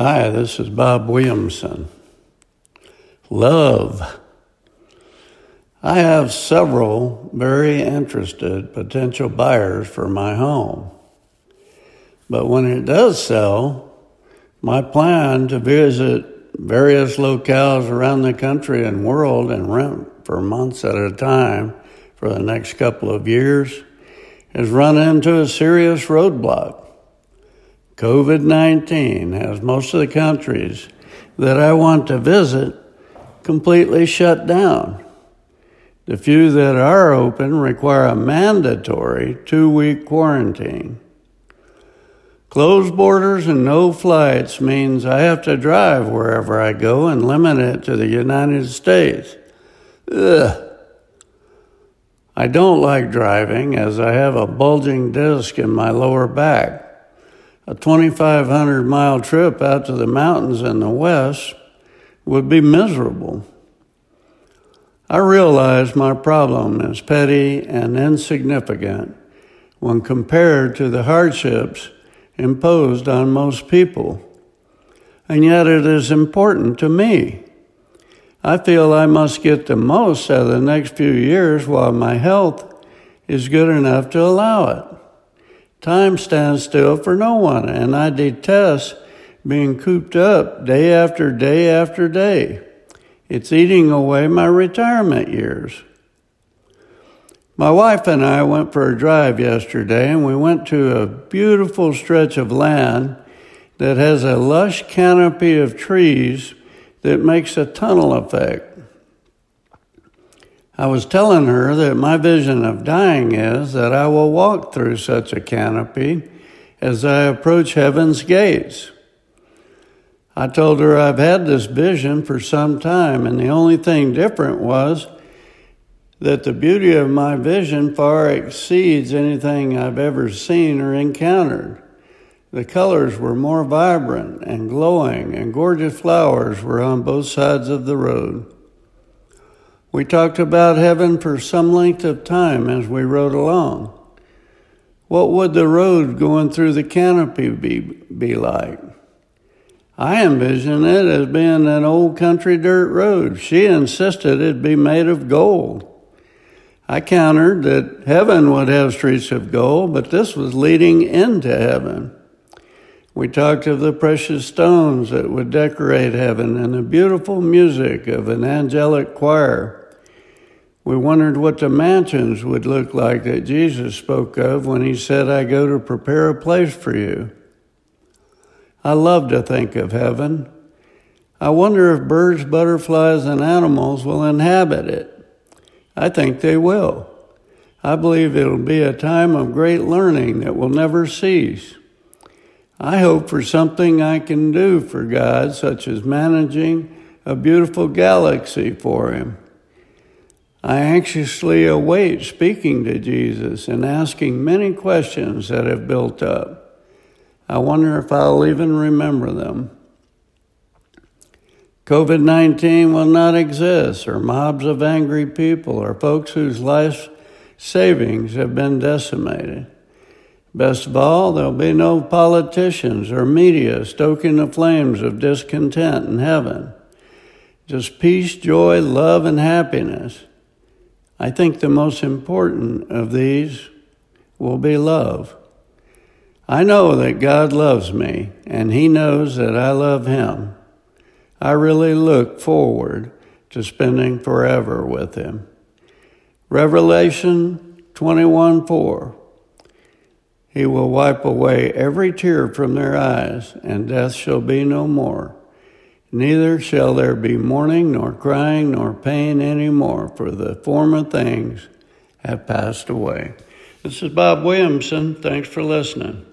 Hi, this is Bob Williamson. Love. I have several very interested potential buyers for my home. But when it does sell, my plan to visit various locales around the country and world and rent for months at a time for the next couple of years has run into a serious roadblock. COVID 19 has most of the countries that I want to visit completely shut down. The few that are open require a mandatory two week quarantine. Closed borders and no flights means I have to drive wherever I go and limit it to the United States. Ugh. I don't like driving as I have a bulging disc in my lower back. A 2,500 mile trip out to the mountains in the west would be miserable. I realize my problem is petty and insignificant when compared to the hardships imposed on most people. And yet it is important to me. I feel I must get the most out of the next few years while my health is good enough to allow it. Time stands still for no one, and I detest being cooped up day after day after day. It's eating away my retirement years. My wife and I went for a drive yesterday, and we went to a beautiful stretch of land that has a lush canopy of trees that makes a tunnel effect. I was telling her that my vision of dying is that I will walk through such a canopy as I approach heaven's gates. I told her I've had this vision for some time, and the only thing different was that the beauty of my vision far exceeds anything I've ever seen or encountered. The colors were more vibrant and glowing, and gorgeous flowers were on both sides of the road. We talked about heaven for some length of time as we rode along. What would the road going through the canopy be, be like? I envisioned it as being an old country dirt road. She insisted it be made of gold. I countered that heaven would have streets of gold, but this was leading into heaven. We talked of the precious stones that would decorate heaven and the beautiful music of an angelic choir. We wondered what the mansions would look like that Jesus spoke of when he said, I go to prepare a place for you. I love to think of heaven. I wonder if birds, butterflies, and animals will inhabit it. I think they will. I believe it'll be a time of great learning that will never cease. I hope for something I can do for God, such as managing a beautiful galaxy for Him. I anxiously await speaking to Jesus and asking many questions that have built up. I wonder if I'll even remember them. COVID 19 will not exist, or mobs of angry people, or folks whose life savings have been decimated. Best of all, there'll be no politicians or media stoking the flames of discontent in heaven. Just peace, joy, love, and happiness. I think the most important of these will be love. I know that God loves me, and He knows that I love Him. I really look forward to spending forever with Him. Revelation 21 4. He will wipe away every tear from their eyes, and death shall be no more. Neither shall there be mourning, nor crying, nor pain any more, for the former things have passed away. This is Bob Williamson. Thanks for listening.